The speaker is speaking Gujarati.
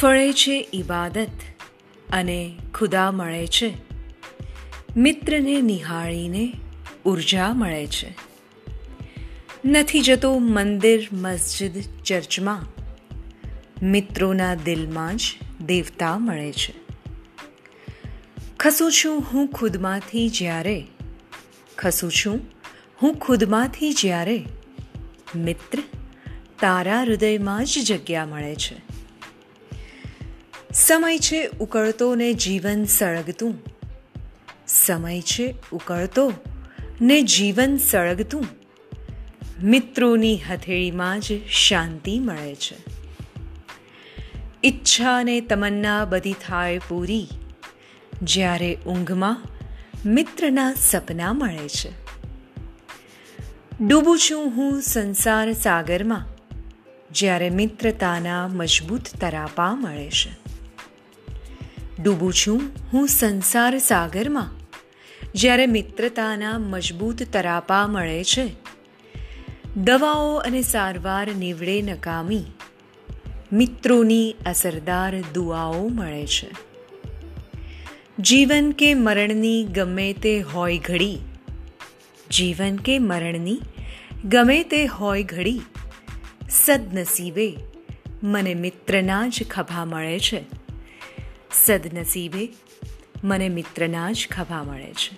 ફળે છે ઈબાદત અને ખુદા મળે છે. મિત્રને નિહાળીને ઊર્જા મળે છે. નથી જતો મંદિર, મસ્જિદ, ચર્ચમાં. મિત્રોના દિલમાં જ દેવતા મળે છે. ખસું છું હું ખુદમાંથી જ્યારે. ખસું છું હું ખુદમાંથી જ્યારે. મિત્ર, તારા હૃદયમાં જ જગ્યા મળે છે. સમય છે ઉકળતો ને જીવન સળગતું સમય છે ઉકળતો ને જીવન સળગતું મિત્રોની હથેળીમાં જ શાંતિ મળે છે ઈચ્છા ને તમન્ના બધી થાય પૂરી જ્યારે ઊંઘમાં મિત્રના સપના મળે છે ડૂબું છું હું સંસાર સાગરમાં જ્યારે મિત્રતાના મજબૂત તરાપા મળે છે ડૂબું છું હું સંસાર સાગરમાં. જ્યારે મિત્રતાના મજબૂત તરાપા મળે છે. દવાઓ અને સારવાર નીવડે નકામી. મિત્રોની અસરદાર દુઆઓ મળે છે. જીવન કે મરણની ગમે તે હોય ઘડી. જીવન કે મરણની ગમે તે હોય ઘડી. સદનસીબે મને મિત્રના જ ખભા મળે છે. સદનસીબે મને મિત્રના જ ખભા મળે છે.